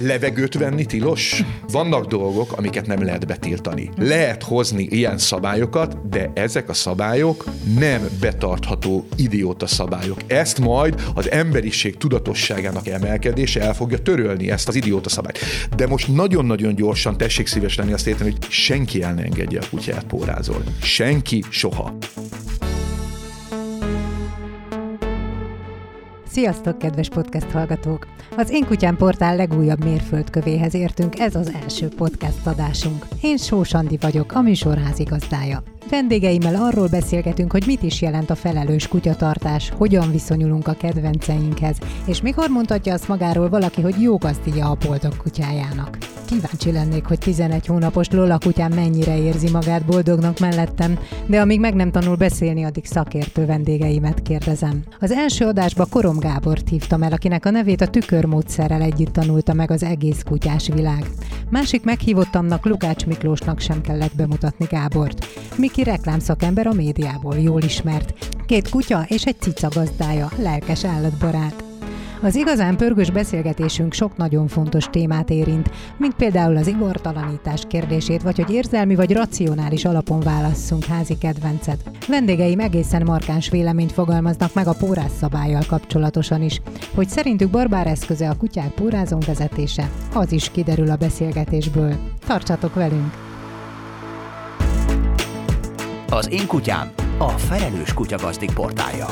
Levegőt venni tilos? Vannak dolgok, amiket nem lehet betiltani. Lehet hozni ilyen szabályokat, de ezek a szabályok nem betartható idióta szabályok. Ezt majd az emberiség tudatosságának emelkedése el fogja törölni ezt az idióta szabályt. De most nagyon-nagyon gyorsan tessék szíves lenni azt érteni, hogy senki el ne engedje a kutyát pórázolni. Senki soha. Sziasztok, kedves podcast hallgatók! Az Én Kutyám portál legújabb mérföldkövéhez értünk, ez az első podcast adásunk. Én Sós Andi vagyok, a műsor. Vendégeimmel arról beszélgetünk, hogy mit is jelent a felelős kutyatartás, hogyan viszonyulunk a kedvenceinkhez, és mikor mondhatja azt magáról valaki, hogy jó gazdia a boldog kutyájának. Kíváncsi lennék, hogy 11 hónapos Lola kutyám mennyire érzi magát boldognak mellettem, de amíg meg nem tanul beszélni, addig szakértő vendégeimet kérdezem. Az első adásba Korom Gábort hívtam el, akinek a nevét a tükörmódszerrel együtt tanulta meg az egész kutyás világ. Másik meghívottamnak Lukács Miklósnak sem kellett bemutatni Gábort. Miki reklámszakember a médiából jól ismert. Két kutya és egy cica gazdája, lelkes állatbarát. Az igazán pörgős beszélgetésünk sok nagyon fontos témát érint, mint például az igortalanítás kérdését, vagy hogy érzelmi vagy racionális alapon válasszunk házi kedvencet. Vendégeim egészen markáns véleményt fogalmaznak meg a pórász szabályjal kapcsolatosan is. Hogy szerintük barbár eszköze a kutyák pórázon vezetése, az is kiderül a beszélgetésből. Tartsatok velünk! Az én kutyám a felelős kutyagazdik portálja.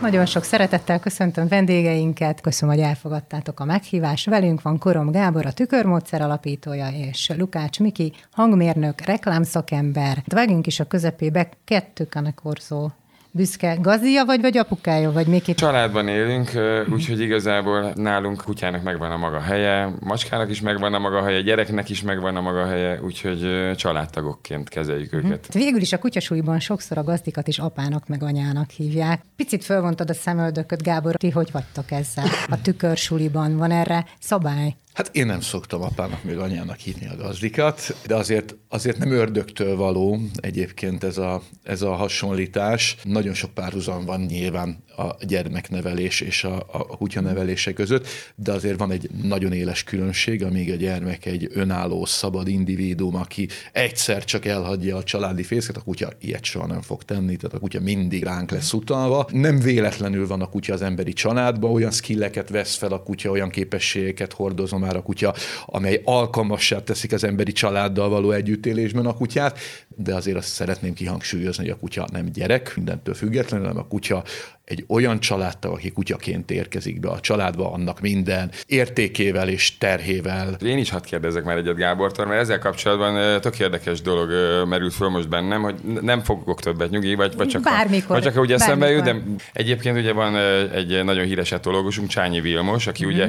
Nagyon sok szeretettel köszöntöm vendégeinket, köszönöm, hogy elfogadtátok a meghívást. Velünk van Korom Gábor, a tükörmódszer alapítója, és Lukács Miki, hangmérnök, reklámszakember. Vágjunk is a közepébe, kettő kanekorzó büszke gazdia vagy, vagy apukája, vagy Miki? Családban élünk, úgyhogy igazából nálunk kutyának megvan a maga helye, macskának is megvan a maga helye, gyereknek is megvan a maga helye, úgyhogy családtagokként kezeljük mhm. őket. Végül is a kutyasúlyban sokszor a gazdikat is apának meg anyának hívják. Picit fölvontad a szemöldököt, Gábor, ti hogy vagytok ezzel a tükörsuliban? Van erre szabály? Hát én nem szoktam apának még anyának hívni a gazdikat, de azért, azért nem ördögtől való egyébként ez a, ez a hasonlítás. Nagyon sok párhuzam van nyilván a gyermeknevelés és a, a kutyanevelése között, de azért van egy nagyon éles különbség, amíg a gyermek egy önálló, szabad individuum, aki egyszer csak elhagyja a családi fészket, a kutya ilyet soha nem fog tenni, tehát a kutya mindig ránk lesz utalva. Nem véletlenül van a kutya az emberi családban, olyan skilleket vesz fel a kutya, olyan képességeket hordozom már a kutya, amely alkalmassá teszik az emberi családdal való együttélésben a kutyát, de azért azt szeretném kihangsúlyozni, hogy a kutya nem gyerek, mindentől függetlenül, hanem a kutya egy olyan családtag, aki kutyaként érkezik be a családba, annak minden értékével és terhével. Én is hadd kérdezek már egyet Gábortól, mert ezzel kapcsolatban tök érdekes dolog merült föl most bennem, hogy nem fogok többet nyugi, vagy, vagy csak, bármikor, vagy csak úgy eszembe jut, de egyébként ugye van egy nagyon híres etológusunk, Csányi Vilmos, aki mm-hmm. ugye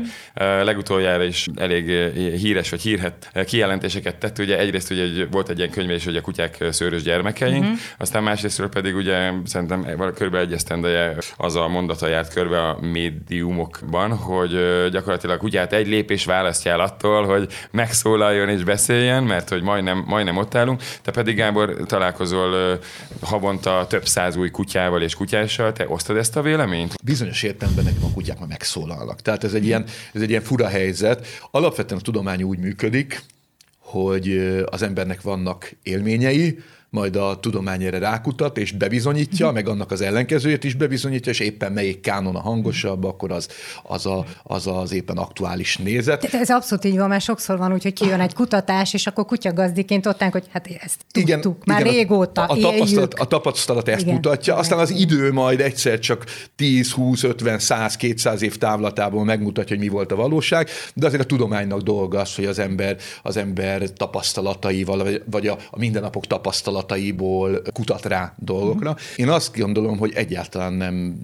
legutoljára is elég híres vagy hírhet kijelentéseket tett. Ugye egyrészt ugye volt egy ilyen könyv is, hogy a kutyák szőrös gyermekeink, mm-hmm. aztán másrésztről pedig ugye szerintem körülbelül egy esztendeje az a mondata járt körbe a médiumokban, hogy gyakorlatilag kutyát egy lépés választja el attól, hogy megszólaljon és beszéljen, mert hogy majdnem, majdnem ott állunk. Te pedig, Gábor, találkozol havonta több száz új kutyával és kutyással. Te osztod ezt a véleményt? Bizonyos értelemben nekem a kutyák már megszólalnak. Tehát ez egy, ilyen, ez egy ilyen fura helyzet. Alapvetően a tudomány úgy működik, hogy az embernek vannak élményei, majd a tudomány erre rákutat, és bebizonyítja, mm. meg annak az ellenkezőjét is bebizonyítja, és éppen melyik kánon a hangosabb, akkor az az, a, az, az éppen aktuális nézet. De ez abszolút így van, mert sokszor van úgy, hogy kijön egy kutatás, és akkor kutyagazdiként ottánk, hogy hát ezt tudtuk, igen, már igen, régóta a, a, tapasztalat, a tapasztalat ezt igen, mutatja, aztán az idő majd egyszer csak 10, 20, 50, 100, 200 év távlatából megmutatja, hogy mi volt a valóság, de azért a tudománynak dolga az, hogy az ember, az ember tapasztalataival, vagy a, a mindennapok tapasztalat tapasztalataiból kutat rá dolgokra. Én azt gondolom, hogy egyáltalán nem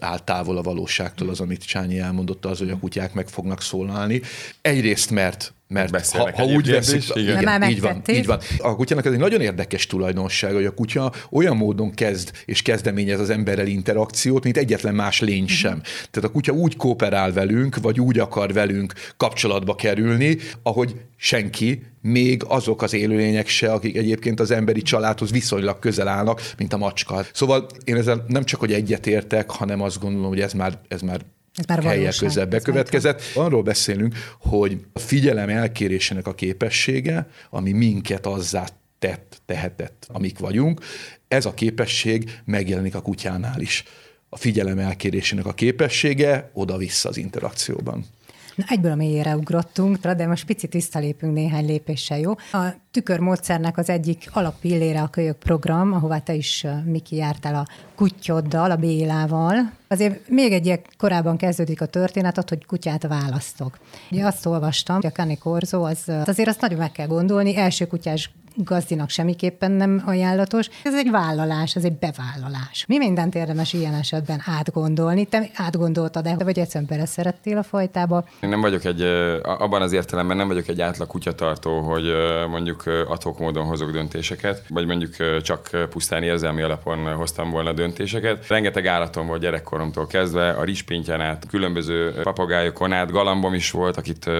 áll távol a valóságtól az, amit Csányi elmondott, az, hogy a kutyák meg fognak szólalni. Egyrészt, mert mert ha, ha úgy veszik, igen, igen, így van, így van. A kutyának ez egy nagyon érdekes tulajdonság, hogy a kutya olyan módon kezd és kezdeményez az emberrel interakciót, mint egyetlen más lény uh-huh. sem. Tehát a kutya úgy kooperál velünk, vagy úgy akar velünk kapcsolatba kerülni, ahogy senki, még azok az élőlények se, akik egyébként az emberi családhoz viszonylag közel állnak, mint a macska. Szóval én ezzel nem csak, hogy egyetértek, hanem azt gondolom, hogy ez már, ez már ez már helyek közel bekövetkezett. Arról beszélünk, hogy a figyelem elkérésének a képessége, ami minket azzá tett, tehetett, amik vagyunk, ez a képesség megjelenik a kutyánál is. A figyelem elkérésének a képessége oda-vissza az interakcióban. Na, egyből a mélyére ugrottunk, de most picit visszalépünk néhány lépéssel, jó? A tükörmódszernek az egyik alappillére a kölyök program, ahová te is, Miki, jártál a kutyoddal, a Bélával. Azért még egy korábban kezdődik a történet, hogy kutyát választok. Ugye azt olvastam, hogy a Kani Korzo, az, azért azt nagyon meg kell gondolni, első kutyás gazdinak semmiképpen nem ajánlatos. Ez egy vállalás, ez egy bevállalás. Mi mindent érdemes ilyen esetben átgondolni? Te átgondoltad-e, vagy egyszerűen beleszerettél a fajtába? Én nem vagyok egy, abban az értelemben nem vagyok egy átlag kutyatartó, hogy mondjuk adhok módon hozok döntéseket, vagy mondjuk csak pusztán érzelmi alapon hoztam volna döntéseket. Rengeteg állatom volt gyerekkoromtól kezdve, a rispintján át, különböző papagájokon át, galambom is volt, akit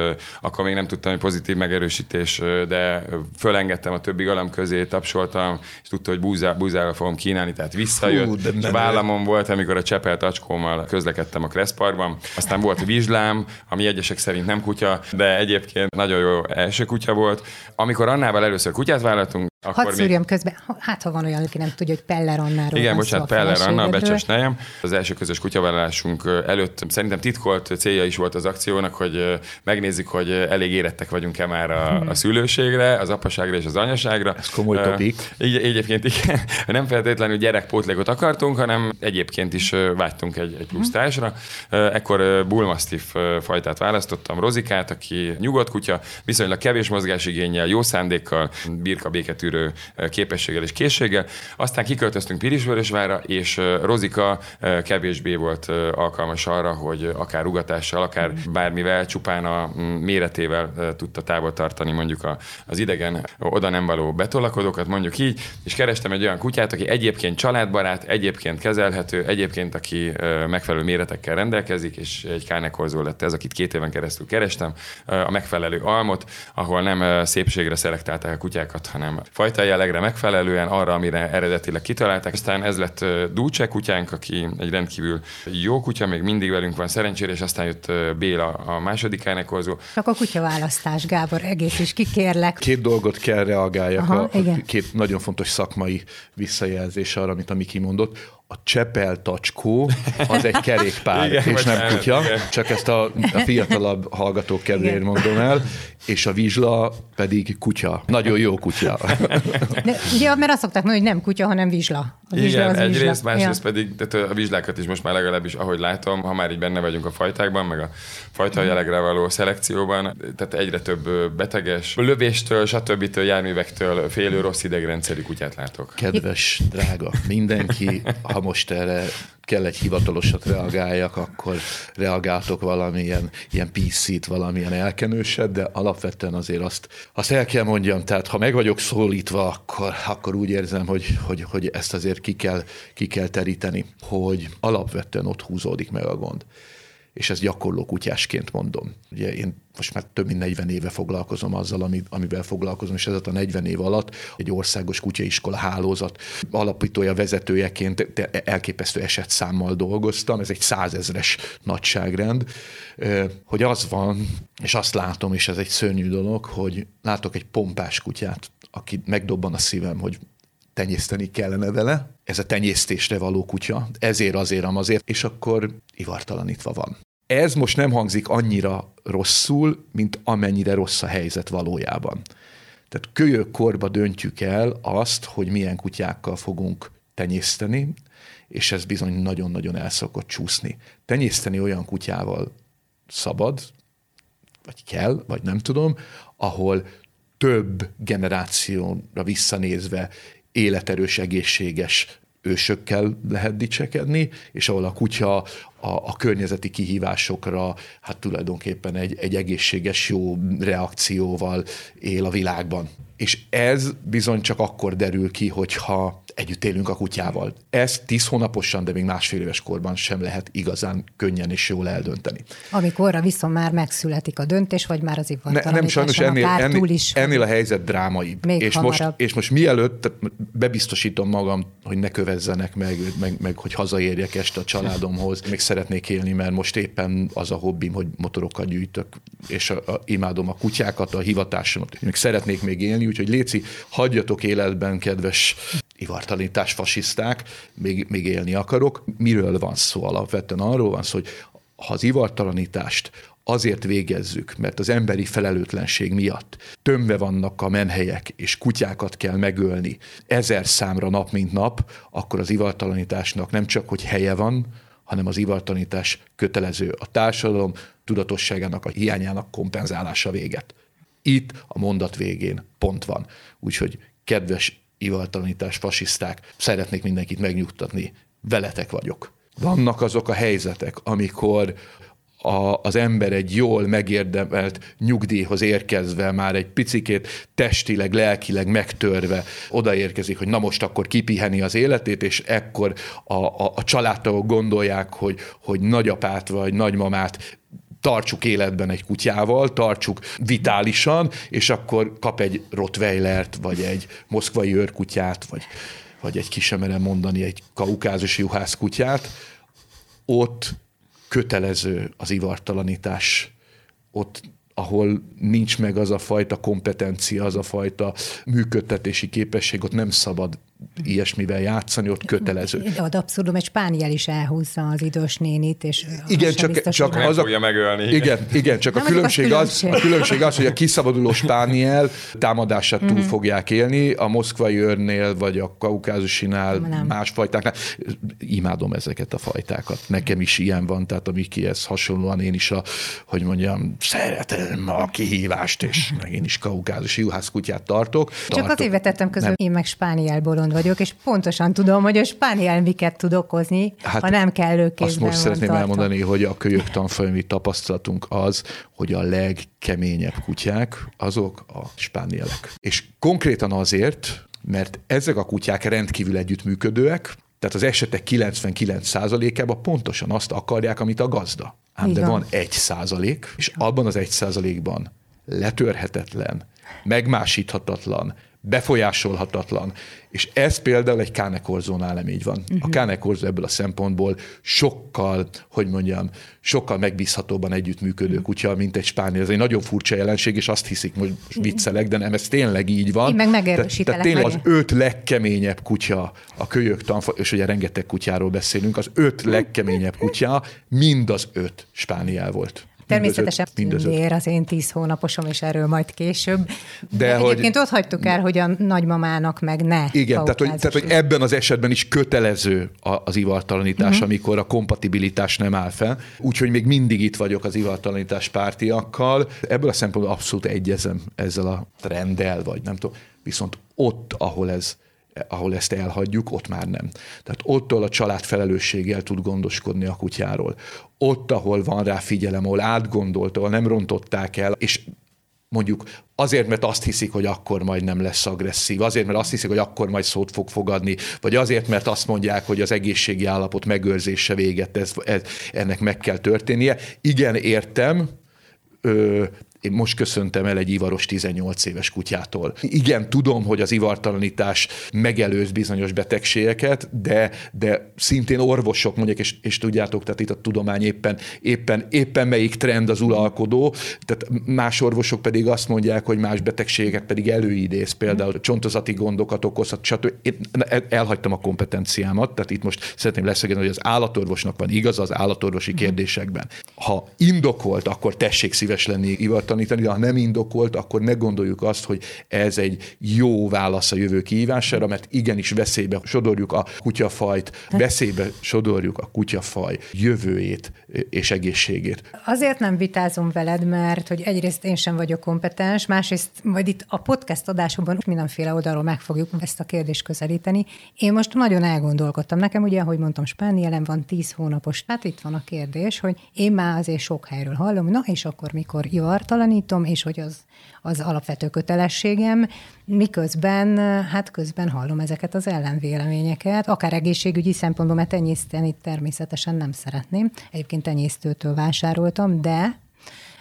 akkor még nem tudtam, hogy pozitív megerősítés, de fölengedtem a többi galamb közé, tapsoltam, és tudta, hogy búzá, búzára fogom kínálni, tehát visszajött. Hú, és a vállamon volt, amikor a csepelt acskómmal közlekedtem a Kresszparkban. Aztán volt vizslám, ami egyesek szerint nem kutya, de egyébként nagyon jó első kutya volt. Amikor Annával először kutyát vállaltunk, akkor Hadd szúrjam még... közben, hát ha van olyan, aki nem tudja, hogy Peller Annáról Igen, bocsánat, Peller Anna, a becses nejem. Az első közös kutyavállalásunk előtt szerintem titkolt célja is volt az akciónak, hogy megnézzük, hogy elég érettek vagyunk-e már a, hmm. a szülőségre, az apaságra és az anyaságra. Ez komoly topik. Uh, így, egyébként igen, nem feltétlenül gyerekpótlékot akartunk, hanem egyébként is vágytunk egy, egy plusz társra. Ekkor Bullmastiff fajtát választottam, Rozikát, aki nyugodt kutya, viszonylag kevés mozgásigényel, jó szándékkal, birka béketűr tűrő képességgel és készséggel. Aztán kiköltöztünk Pirisvörösvára, és Rozika kevésbé volt alkalmas arra, hogy akár rugatással, akár bármivel, csupán a méretével tudta távol tartani mondjuk az idegen, oda nem való betolakodókat, mondjuk így, és kerestem egy olyan kutyát, aki egyébként családbarát, egyébként kezelhető, egyébként aki megfelelő méretekkel rendelkezik, és egy kánekorzó lett ez, akit két éven keresztül kerestem, a megfelelő almot, ahol nem szépségre szelektálták a kutyákat, hanem fajta jellegre megfelelően, arra, amire eredetileg kitalálták. Aztán ez lett Dulce kutyánk, aki egy rendkívül jó kutya, még mindig velünk van szerencsére, és aztán jött Béla a második elnekozó. Csak a kutyaválasztás, Gábor, egész is kikérlek. Két dolgot kell reagáljak, Aha, a, igen. két nagyon fontos szakmai visszajelzés arra, amit a Miki mondott a Csepel tacskó az egy kerékpár, igen, és nem kutya, igen. csak ezt a, a fiatalabb hallgatók kedvéért mondom el, és a vizsla pedig kutya. Nagyon jó kutya. De, ugye, mert azt szokták mondani, hogy nem kutya, hanem vizsla. A vizsla Igen, az egyrészt, vizsla. másrészt ja. pedig tehát a vizslákat is most már legalábbis, ahogy látom, ha már így benne vagyunk a fajtákban, meg a fajta jellegre való szelekcióban, tehát egyre több beteges, lövéstől, stb. járművektől félő rossz idegrendszerű kutyát látok. Kedves, drága mindenki, ha most erre kell egy hivatalosat reagáljak, akkor reagáltok valamilyen ilyen PC-t, valamilyen elkenőset, de alapvetően azért azt, azt el kell mondjam, tehát ha meg vagyok szólítva, akkor, akkor úgy érzem, hogy, hogy, hogy ezt azért ki kell, ki kell teríteni, hogy alapvetően ott húzódik meg a gond és ezt gyakorló kutyásként mondom. Ugye én most már több mint 40 éve foglalkozom azzal, amivel foglalkozom, és ez a 40 év alatt egy országos kutyaiskola hálózat alapítója, vezetőjeként elképesztő esetszámmal dolgoztam, ez egy százezres nagyságrend, hogy az van, és azt látom, és ez egy szörnyű dolog, hogy látok egy pompás kutyát, aki megdobban a szívem, hogy tenyészteni kellene vele, ez a tenyésztésre való kutya, ezért, azért, azért, és akkor ivartalanítva van. Ez most nem hangzik annyira rosszul, mint amennyire rossz a helyzet valójában. Tehát kölyök korba döntjük el azt, hogy milyen kutyákkal fogunk tenyészteni, és ez bizony nagyon-nagyon el szokott csúszni. Tenyészteni olyan kutyával szabad, vagy kell, vagy nem tudom, ahol több generációra visszanézve életerős, egészséges ősökkel lehet dicsekedni, és ahol a kutya a, a környezeti kihívásokra hát tulajdonképpen egy, egy egészséges, jó reakcióval él a világban. És ez bizony csak akkor derül ki, hogyha együtt élünk a kutyával. Ez tíz hónaposan, de még másfél éves korban sem lehet igazán könnyen és jól eldönteni. Amikorra viszont már megszületik a döntés, vagy már az ne, Nem, sajnos ennél, ennél, is ennél a helyzet drámaibb. Még és, most, és most mielőtt bebiztosítom magam, hogy ne kövezzenek meg, meg, meg hogy hazaérjek este a családomhoz, még szeretnék élni, mert most éppen az a hobbim, hogy motorokat gyűjtök, és a, a, imádom a kutyákat, a hivatásomat. Még szeretnék még élni, úgyhogy Léci, hagyjatok életben, kedves ivartalanítás fasiszták, még, még élni akarok. Miről van szó alapvetően? Arról van szó, hogy ha az ivartalanítást azért végezzük, mert az emberi felelőtlenség miatt tömve vannak a menhelyek, és kutyákat kell megölni ezer számra nap mint nap, akkor az ivartalanításnak nem csak, hogy helye van, hanem az ivartalanítás kötelező. A társadalom tudatosságának, a hiányának kompenzálása véget. Itt a mondat végén pont van. Úgyhogy kedves ivaltalanítás, fasiszták, szeretnék mindenkit megnyugtatni, veletek vagyok. Vannak azok a helyzetek, amikor a, az ember egy jól megérdemelt nyugdíjhoz érkezve, már egy picikét testileg, lelkileg megtörve odaérkezik, hogy na most akkor kipiheni az életét, és ekkor a, a, a családtagok gondolják, hogy, hogy nagyapát vagy nagymamát tartsuk életben egy kutyával, tartsuk vitálisan, és akkor kap egy rottweilert, vagy egy moszkvai őrkutyát, vagy, vagy egy kisemerem mondani, egy kaukázusi juhász kutyát, ott kötelező az ivartalanítás. Ott ahol nincs meg az a fajta kompetencia, az a fajta működtetési képesség, ott nem szabad ilyesmivel játszani, ott kötelező. Ad abszurdum, egy spániel is elhúzza az idős nénit, és igen, csak, biztos, csak az a, megölni. Igen, igen csak Nem a különbség, az, különbség. a különbség az, hogy a kiszabaduló spániel támadását túl mm-hmm. fogják élni, a moszkvai őrnél, vagy a kaukázusinál, Nem. más fajtáknál. Imádom ezeket a fajtákat. Nekem is ilyen van, tehát a Mikihez hasonlóan én is a, hogy mondjam, szeretem a kihívást, és én is kaukázusi juhászkutyát tartok. Csak tartok. azért vetettem közül, én meg spániel bolond vagyok, és pontosan tudom, hogy a spániel miket tud okozni, hát ha nem kellő kézben Azt most szeretném tartva. elmondani, hogy a kölyök tanfolyami tapasztalatunk az, hogy a legkeményebb kutyák azok a spánielek. És konkrétan azért, mert ezek a kutyák rendkívül együttműködőek, tehát az esetek 99%-ában pontosan azt akarják, amit a gazda. Ám Igen. de van egy százalék, és abban az egy százalékban letörhetetlen, megmásíthatatlan, befolyásolhatatlan. És ez például egy Kánekorzónál nem így van. Uh-huh. A mhm. Kánekorzó ebből a szempontból sokkal, hogy mondjam, sokkal megbízhatóban együttműködő uh-huh. kutya, mint egy spániel. Ez egy nagyon furcsa jelenség, és azt hiszik, hogy viccelek, de nem, ez tényleg így van. Én meg megerősítelek. Tehát tényleg az öt legkeményebb kutya a kölyök tanfa, és ugye rengeteg kutyáról beszélünk, az öt legkeményebb kutya, mind az öt spániel volt. Természetesen mindössze. az én tíz hónaposom, és erről majd később. De, De hogy, egyébként ott hagytuk el, hogy a nagymamának meg ne. Igen, tehát hogy, tehát hogy ebben az esetben is kötelező az ivartalanítás, uh-huh. amikor a kompatibilitás nem áll fel. Úgyhogy még mindig itt vagyok az ivartalanítás pártiakkal. Ebből a szempontból abszolút egyezem ezzel a trenddel, vagy nem tudom. Viszont ott, ahol ez ahol ezt elhagyjuk, ott már nem. Tehát ott, ahol a család felelősséggel tud gondoskodni a kutyáról, ott, ahol van rá figyelem, ahol átgondolt, ahol nem rontották el, és mondjuk azért, mert azt hiszik, hogy akkor majd nem lesz agresszív, azért, mert azt hiszik, hogy akkor majd szót fog fogadni, vagy azért, mert azt mondják, hogy az egészségi állapot megőrzése véget, ez, ez, ennek meg kell történnie. Igen, értem, ö, én most köszöntem el egy ivaros 18 éves kutyától. Igen, tudom, hogy az ivartalanítás megelőz bizonyos betegségeket, de, de szintén orvosok mondják, és, és tudjátok, tehát itt a tudomány éppen, éppen, éppen melyik trend az uralkodó, tehát más orvosok pedig azt mondják, hogy más betegségeket pedig előidéz, például csontozati gondokat okozhat, stb. Én elhagytam a kompetenciámat, tehát itt most szeretném leszögezni, hogy az állatorvosnak van igaz az állatorvosi kérdésekben. Ha indokolt, akkor tessék szíves lenni ivartalanítás, tanítani, de ha nem indokolt, akkor ne gondoljuk azt, hogy ez egy jó válasz a jövő kihívására, mert igenis veszélybe sodorjuk a kutyafajt, veszélybe sodorjuk a kutyafaj jövőjét és egészségét. Azért nem vitázom veled, mert hogy egyrészt én sem vagyok kompetens, másrészt majd itt a podcast adásokban mindenféle oldalról meg fogjuk ezt a kérdést közelíteni. Én most nagyon elgondolkodtam. Nekem ugye, ahogy mondtam, Spánielen van 10 hónapos, tehát itt van a kérdés, hogy én már azért sok helyről hallom, na és akkor mikor javartalanítom, és hogy az, az alapvető kötelességem, miközben, hát közben hallom ezeket az ellenvéleményeket, akár egészségügyi szempontból, mert tenyészteni természetesen nem szeretném. Egyébként tenyésztőtől vásároltam, de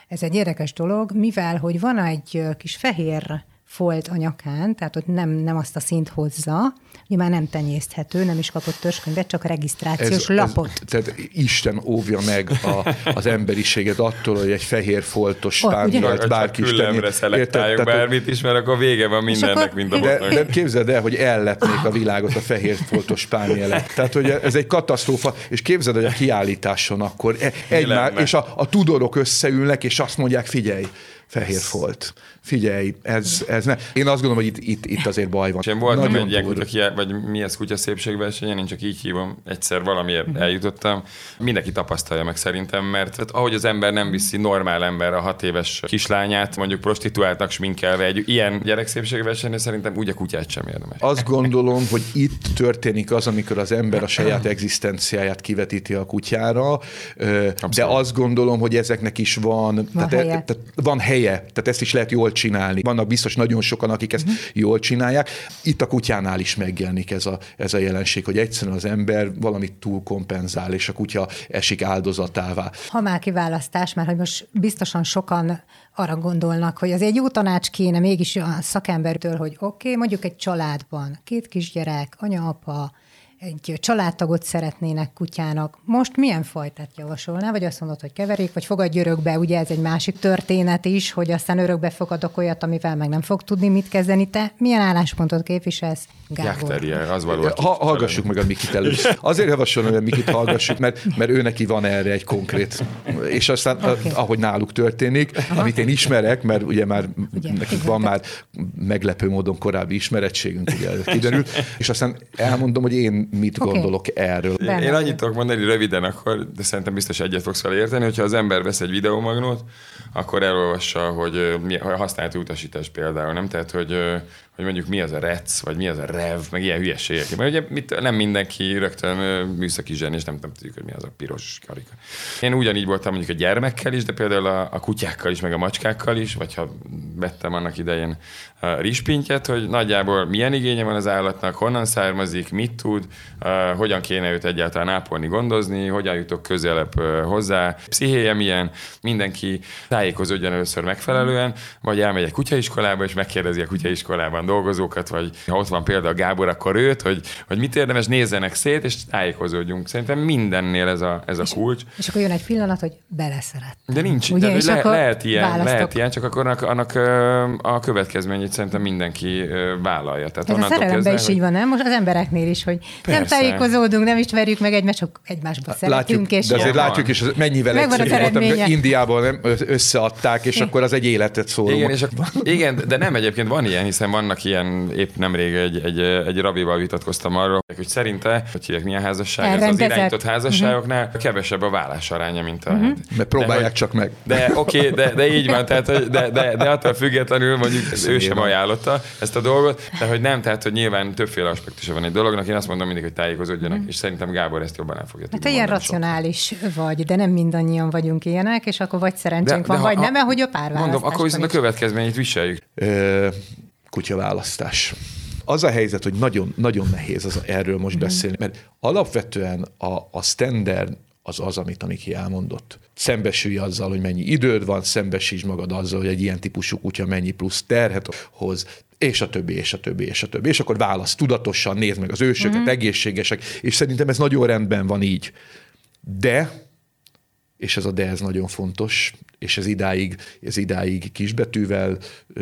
ez egy érdekes dolog, mivel hogy van egy kis fehér folt a nyakán, tehát ott nem, nem azt a szint hozza, mi már nem tenyészthető, nem is kapott törzskönyvet, csak a regisztrációs ez, lapot. Ez, tehát Isten óvja meg a, az emberiséget attól, hogy egy fehér foltos spánielt bárki is küllemre szelektáljuk bármit is, mert akkor vége van mindennek, mint a de, de képzeld el, hogy ellepnék a világot a fehér foltos spánielek. Tehát, hogy ez egy katasztrófa, és képzeld, hogy a kiállításon akkor e, egymár, és a, a tudorok összeülnek, és azt mondják, figyelj, fehér folt. Figyelj, ez, ez ne. Én azt gondolom, hogy itt, itt, itt azért baj van. És én voltam egy ilyen kutya, vagy mi ez kutya szépségversenyen, én csak így hívom, egyszer valamiért uh-huh. eljutottam. Mindenki tapasztalja meg szerintem, mert hát, ahogy az ember nem viszi normál ember a hat éves kislányát, mondjuk prostituáltnak sminkelve egy ilyen gyerekszépségversenyen, szerintem úgy a kutyát sem érdemes. Azt gondolom, hogy itt történik az, amikor az ember a saját egzisztenciáját kivetíti a kutyára, Abszolút. de azt gondolom, hogy ezeknek is van, van tehát, helye. tehát van helye helye, tehát ezt is lehet jól csinálni. Vannak biztos nagyon sokan, akik ezt uh-huh. jól csinálják. Itt a kutyánál is megjelenik ez a, ez a jelenség, hogy egyszerűen az ember valamit túl kompenzál, és a kutya esik áldozatává. Ha már kiválasztás, mert hogy most biztosan sokan arra gondolnak, hogy az egy jó tanács kéne mégis a szakembertől, hogy oké, okay, mondjuk egy családban, két kisgyerek, anya, apa, egy családtagot szeretnének kutyának, most milyen fajtát javasolná? Vagy azt mondod, hogy keverék, vagy fogadj örökbe, ugye ez egy másik történet is, hogy aztán örökbe fogadok olyat, amivel meg nem fog tudni mit kezdeni. Te milyen álláspontot képviselsz, Gábor? az való. Ha, hallgassuk meg a Mikit először. Azért javasolom, hogy a Mikit hallgassuk, mert, mert ő neki van erre egy konkrét, és aztán okay. ahogy náluk történik, Aha. amit én ismerek, mert ugye már ugye, nekik van már meglepő módon korábbi ismerettségünk, ugye kiderült, és aztán elmondom, hogy én mit okay. gondolok erről. Én, én annyit tudok mondani röviden akkor, de szerintem biztos egyet fogsz vele érteni, hogyha az ember vesz egy videomagnót, akkor elolvassa, hogy mi használati utasítás például, nem? Tehát, hogy hogy mondjuk mi az a rec, vagy mi az a rev, meg ilyen hülyeségek. Mert ugye mit, nem mindenki rögtön műszaki zsen, és nem, nem tudjuk, hogy mi az a piros karika. Én ugyanígy voltam mondjuk a gyermekkel is, de például a, a kutyákkal is, meg a macskákkal is, vagy ha vettem annak idején a rispintyet, hogy nagyjából milyen igénye van az állatnak, honnan származik, mit tud, uh, hogyan kéne őt egyáltalán ápolni, gondozni, hogyan jutok közelebb hozzá, pszichéje milyen, mindenki tájékozódjon először megfelelően, vagy elmegy egy kutyaiskolába, és megkérdezi a kutyaiskolában dolgozókat, vagy ha ott van például Gábor, akkor őt, hogy, hogy mit érdemes, nézzenek szét, és tájékozódjunk. Szerintem mindennél ez a, ez a és, kulcs. És akkor jön egy pillanat, hogy beleszeret. De nincs, Ugye, de le, lehet, ilyen, választok. lehet ilyen, csak akkor annak, annak a következményét szerintem mindenki vállalja. Tehát ez a szerelemben is hogy... így van, nem? Most az embereknél is, hogy Persze. nem tájékozódunk, nem ismerjük meg egymást, csak egymásba szeretünk. És de azért látjuk is, mennyivel egyszerűbb volt, Indiában nem összeadták, és akkor az egy életet szól. Igen, és a, igen, de nem egyébként van ilyen, hiszen vannak ilyen, épp nemrég egy, egy, egy rabival vitatkoztam arról, hogy szerinte, hogy hívják milyen házasság, ez az irányított házasságoknál uh-huh. kevesebb a vállás aránya, mint a... Uh-huh. Mert próbálják de, csak meg. De oké, okay, de, de így van, tehát, hogy de, de, de attól függetlenül mondjuk ő sem ajánlotta ezt a dolgot, de hogy nem, tehát hogy nyilván többféle aspektusa van egy dolognak, én azt mondom mindig, hogy tájékozódjanak, uh-huh. és szerintem Gábor ezt jobban el fogja tudni. Hát ilyen racionális sokkal. vagy, de nem mindannyian vagyunk ilyenek, és akkor vagy szerencsénk de, van, de vagy ha, nem, hogy a pár Mondom, akkor viszont a következményét viseljük. Ö, kutyaválasztás. Az a helyzet, hogy nagyon, nagyon nehéz az, erről most mm. beszélni, mert alapvetően a, a standard az az, amit Amiki elmondott. Szembesülj azzal, hogy mennyi időd van, szembesíts magad azzal, hogy egy ilyen típusú kutya mennyi plusz terhet hoz, és a többi, és a többi, és a többi. És akkor válasz tudatosan, nézd meg az ősöket, mm. egészségesek, és szerintem ez nagyon rendben van így. De és ez a de ez nagyon fontos, és ez idáig, ez idáig kisbetűvel,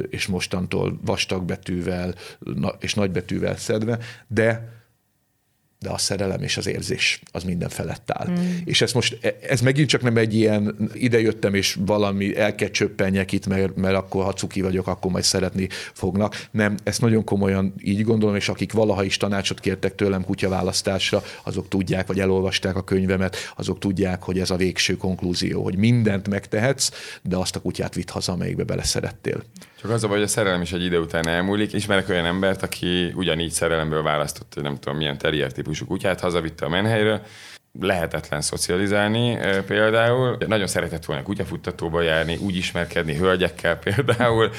és mostantól vastagbetűvel és nagybetűvel szedve, de de a szerelem és az érzés az minden felett áll. Mm. És ez most, ez megint csak nem egy ilyen idejöttem, és valami el kell csöppenjek itt, mert, mert akkor ha cuki vagyok, akkor majd szeretni fognak. Nem, ezt nagyon komolyan így gondolom, és akik valaha is tanácsot kértek tőlem kutyaválasztásra, azok tudják, vagy elolvasták a könyvemet, azok tudják, hogy ez a végső konklúzió, hogy mindent megtehetsz, de azt a kutyát vitt haza, amelyikbe beleszerettél. Csak az a baj, hogy a szerelem is egy idő után elmúlik. Ismerek olyan embert, aki ugyanígy szerelemből választott, nem tudom milyen terrier típusú kutyát, hazavitte a menhelyről, lehetetlen szocializálni például. Nagyon szeretett volna kutyafuttatóba járni, úgy ismerkedni hölgyekkel például,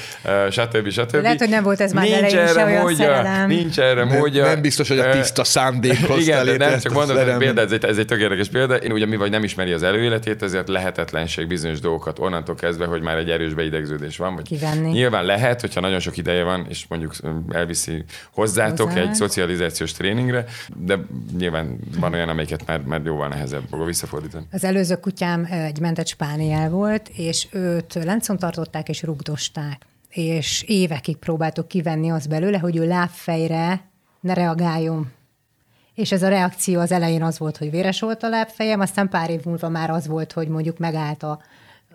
stb. stb. Lehet, hogy nem volt ez már nincs erre erre módja, szerelem. nincs erre Nem, módja. nem biztos, hogy a tiszta szándékhoz Igen, de nem, csak mondom, hogy példa, ez egy, ez egy tök érdekes példa. Én ugye mi vagy nem ismeri az előéletét, ezért lehetetlenség bizonyos dolgokat onnantól kezdve, hogy már egy erős beidegződés van. Vagy Kivenni. Nyilván lehet, hogyha nagyon sok ideje van, és mondjuk elviszi hozzátok Hozzá. egy szocializációs tréningre, de nyilván van olyan, amelyiket már, már jóval nehezebb fogom visszafordítani. Az előző kutyám egy mentett spániel volt, és őt láncon tartották és rugdosták. És évekig próbáltuk kivenni azt belőle, hogy ő lábfejre ne reagáljon. És ez a reakció az elején az volt, hogy véres volt a lábfejem, aztán pár év múlva már az volt, hogy mondjuk megállt a,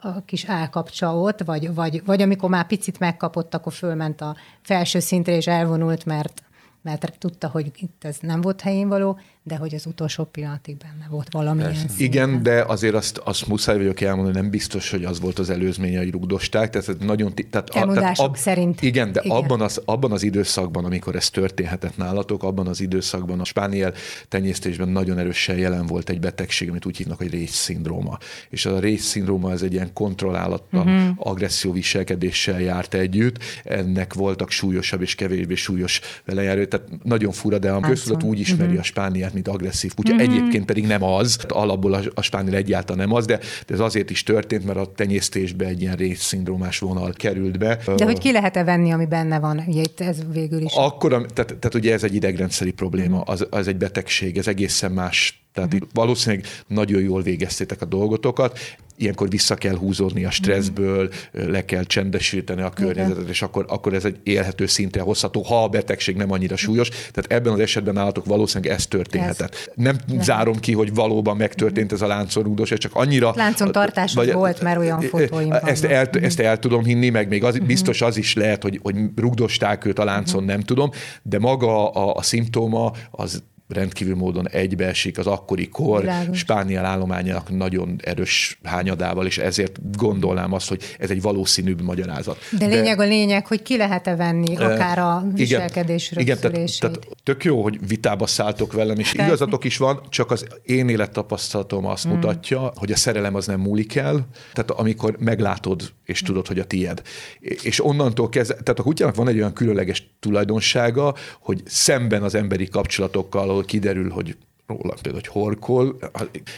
a kis állkapcsa ott, vagy, vagy, vagy amikor már picit megkapott, akkor fölment a felső szintre, és elvonult, mert mert tudta, hogy itt ez nem volt helyén való, de hogy az utolsó pillanatig benne volt valamilyen Persze. szinten. Igen, de azért azt, azt muszáj vagyok elmondani, nem biztos, hogy az volt az előzménye, hogy rugdosták. Tehát ez nagyon, ti- tehát, Elmondások szerint. Igen, de Igen. Abban, az, abban az időszakban, amikor ez történhetett nálatok, abban az időszakban a spániel tenyésztésben nagyon erősen jelen volt egy betegség, amit úgy hívnak, hogy rész-szindróma. És a rész-szindróma ez egy ilyen kontrollálatlan, uh-huh. agresszió viselkedéssel járt együtt. Ennek voltak súlyosabb és kevésbé súlyos velejárő. Tehát nagyon fura, de a köztudat úgy ismeri uh-huh. a spániát, mint agresszív kutya. Uh-huh. Egyébként pedig nem az. Alapból a, a spániel egyáltalán nem az, de, ez azért is történt, mert a tenyésztésbe egy ilyen rész-szindrómás vonal került be. De hogy ki lehet-e venni, ami benne van? Ugye itt ez végül is. Akkor, tehát, tehát ugye ez egy idegrendszeri probléma, az, az egy betegség, ez egészen más. Tehát itt valószínűleg nagyon jól végeztétek a dolgotokat, ilyenkor vissza kell húzódni a stresszből, le kell csendesíteni a környezetet, és akkor, akkor ez egy élhető szintre hozható, ha a betegség nem annyira súlyos. Tehát ebben az esetben állatok valószínűleg ez történhetett. Nem zárom ki, hogy valóban megtörtént ez a láncorúdos, ez csak annyira... Láncontartás az volt, mert olyan fotóim ezt vannak. el, ezt el tudom hinni, meg még az, biztos az is lehet, hogy, hogy rugdosták őt a láncon, nem tudom, de maga a, a szimptóma az rendkívül módon egybeesik az akkori kor Világos. spániel állományának nagyon erős hányadával, és ezért gondolnám azt, hogy ez egy valószínűbb magyarázat. De lényeg a lényeg, hogy ki lehet-e venni akár a Igen, viselkedés igen tehát, rögzülését. tehát tök jó, hogy vitába szálltok velem, és Tehát- igazatok is van, csak az én élettapasztalatom azt Hmm. mutatja, hogy a szerelem az nem múlik el, tehát amikor meglátod, és tudod, hogy a tied. És onnantól kezdve, tehát a kutyának van egy olyan különleges tulajdonsága, hogy szemben az emberi kapcsolatokkal, ahol kiderül, hogy róla például, hogy horkol,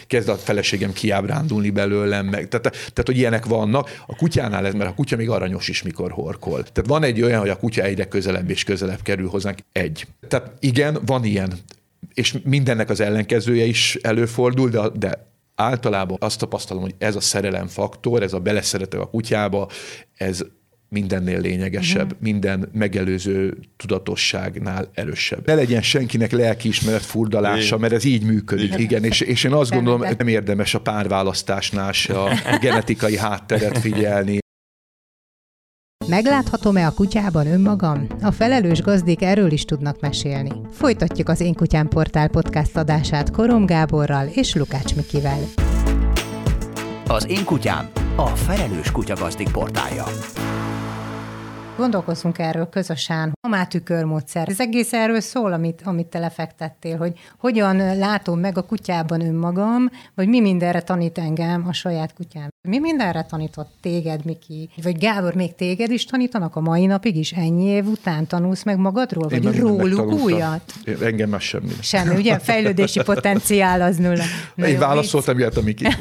kezd a feleségem kiábrándulni belőlem, meg, tehát, tehát, hogy ilyenek vannak. A kutyánál ez, mert a kutya még aranyos is, mikor horkol. Tehát van egy olyan, hogy a kutya egyre közelebb és közelebb kerül hozzánk. Egy. Tehát igen, van ilyen. És mindennek az ellenkezője is előfordul, de, de általában azt tapasztalom, hogy ez a szerelemfaktor, ez a beleszeretek a kutyába, ez mindennél lényegesebb, uh-huh. minden megelőző tudatosságnál erősebb. Ne legyen senkinek lelkiismeret furdalása, mert ez így működik. Igen, Igen és, és én azt gondolom, nem érdemes a párválasztásnál se a genetikai hátteret figyelni. Megláthatom-e a kutyában önmagam? A felelős gazdik erről is tudnak mesélni. Folytatjuk az Én Kutyám Portál podcast adását Korom Gáborral és Lukács Mikivel. Az én kutyám, a felelős kutyagazdik portálja. Gondolkozzunk erről közösen. A mátükörmódszer. Ez egész erről szól, amit, amit te lefektettél, hogy hogyan látom meg a kutyában önmagam, vagy mi mindenre tanít engem a saját kutyám. Mi mindenre tanított téged, Miki? Vagy Gábor, még téged is tanítanak a mai napig is? Ennyi év után tanulsz meg magadról? Én Vagy róluk újat? Én- Engem már semmi. Semmi, ugye? Fejlődési potenciál az nulla. Na Én jó, válaszoltam ilyet, Miki.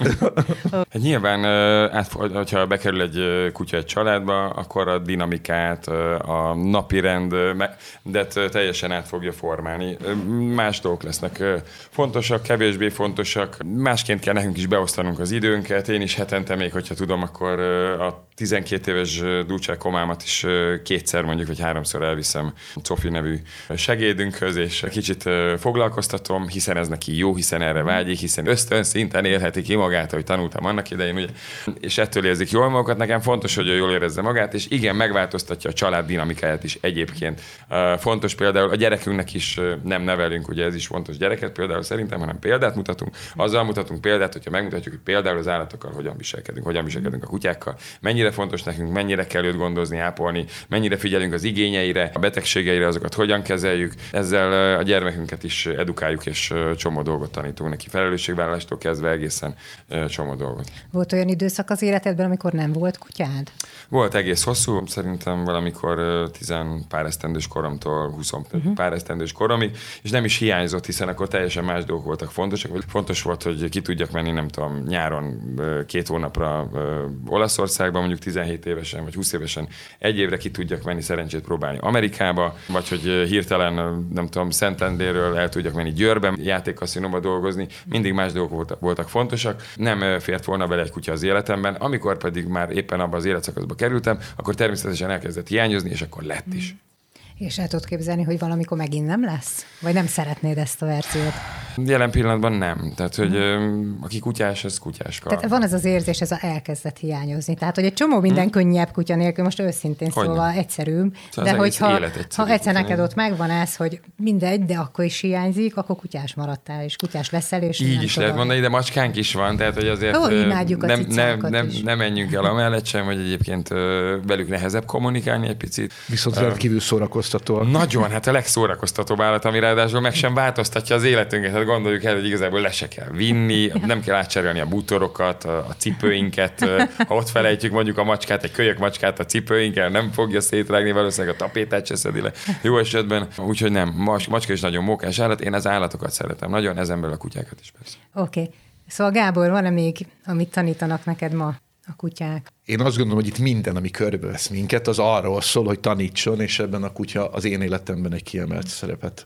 Hát nyilván, át, hogyha bekerül egy kutya egy családba, akkor a dinamikát, ö, a napi rendet ö, teljesen át fogja formálni. Más dolgok lesznek fontosak, kevésbé fontosak. Másként kell nekünk is beosztanunk az időnket. Én is hetente még, hogyha tudom, akkor a 12 éves Dulce komámat is kétszer mondjuk, vagy háromszor elviszem Cofi nevű segédünkhöz, és kicsit foglalkoztatom, hiszen ez neki jó, hiszen erre vágyik, hiszen ösztön szinten élheti ki magát, hogy tanultam annak idején, ugye, és ettől érzik jól magukat. Nekem fontos, hogy ő jól érezze magát, és igen, megváltoztatja a család dinamikáját is egyébként. Fontos például a gyerekünknek is nem nevelünk, ugye ez is fontos gyereket például szerintem, hanem példát mutatunk. Azzal mutatunk példát, hogyha megmutatjuk, hogy például az állatokkal hogyan viselkedünk, hogyan viselkedünk a kutyákkal, mennyire fontos nekünk, mennyire kell őt gondozni, ápolni, mennyire figyelünk az igényeire, a betegségeire, azokat hogyan kezeljük. Ezzel a gyermekünket is edukáljuk, és csomó dolgot tanítunk neki, felelősségvállalástól kezdve egészen csomó dolgot. Volt olyan időszak az életedben, amikor nem volt kutyád? Volt egész hosszú, szerintem valamikor tizen pár esztendős koromtól 20 uh-huh. pár esztendős koromig, és nem is hiányzott, hiszen akkor teljesen más dolgok voltak fontosak. Fontos volt, hogy ki tudjak menni, nem tudom, nyáron két hónapra Olaszországba, mondjuk 17 évesen vagy 20 évesen egy évre ki tudjak menni, szerencsét próbálni Amerikába, vagy hogy hirtelen, nem tudom, Szentendéről el tudjak menni Győrbe, játékkaszinóba dolgozni. Mindig más dolgok voltak, fontosak. Nem fért volna bele egy kutya az életemben. Amikor pedig már éppen abban az életszakaszba kerültem, akkor természetesen elkezdett hiányozni, és akkor lett is. És el tudod képzelni, hogy valamikor megint nem lesz? Vagy nem szeretnéd ezt a verziót? Jelen pillanatban nem. Tehát, hogy hmm. aki kutyás, az kutyáska. Tehát van ez az érzés, ez a elkezdett hiányozni. Tehát, hogy egy csomó minden hmm. könnyebb kutya nélkül, most őszintén hogy szóval nem. egyszerűbb. Szóval de hogyha ha egyszer neked ott megvan ez, hogy mindegy, de akkor is hiányzik, akkor kutyás maradtál, és kutyás leszel, és Így is tudom. lehet mondani, de macskánk is van, tehát, hogy azért Ó, imádjuk nem, nem, nem, nem, menjünk el amellett sem, hogy egyébként velük nehezebb kommunikálni egy picit. Viszont rendkívül szórakoztató. Nagyon, hát a legszórakoztatóbb állat, ami ráadásul meg sem változtatja az életünket. Hát gondoljuk el, hogy igazából le se kell vinni, nem kell átcserélni a bútorokat, a cipőinket. Ha ott felejtjük mondjuk a macskát, egy kölyök macskát a cipőinkkel, nem fogja szétrágni, valószínűleg a tapétát se szedi le. Jó esetben, úgyhogy nem. Macska is nagyon mókás állat, én az állatokat szeretem. Nagyon ezen belül a kutyákat is persze. Oké. Okay. Szóval Gábor, van-e még, amit tanítanak neked ma? A kutyák. Én azt gondolom, hogy itt minden, ami körbevesz minket, az arról szól, hogy tanítson, és ebben a kutya az én életemben egy kiemelt szerepet,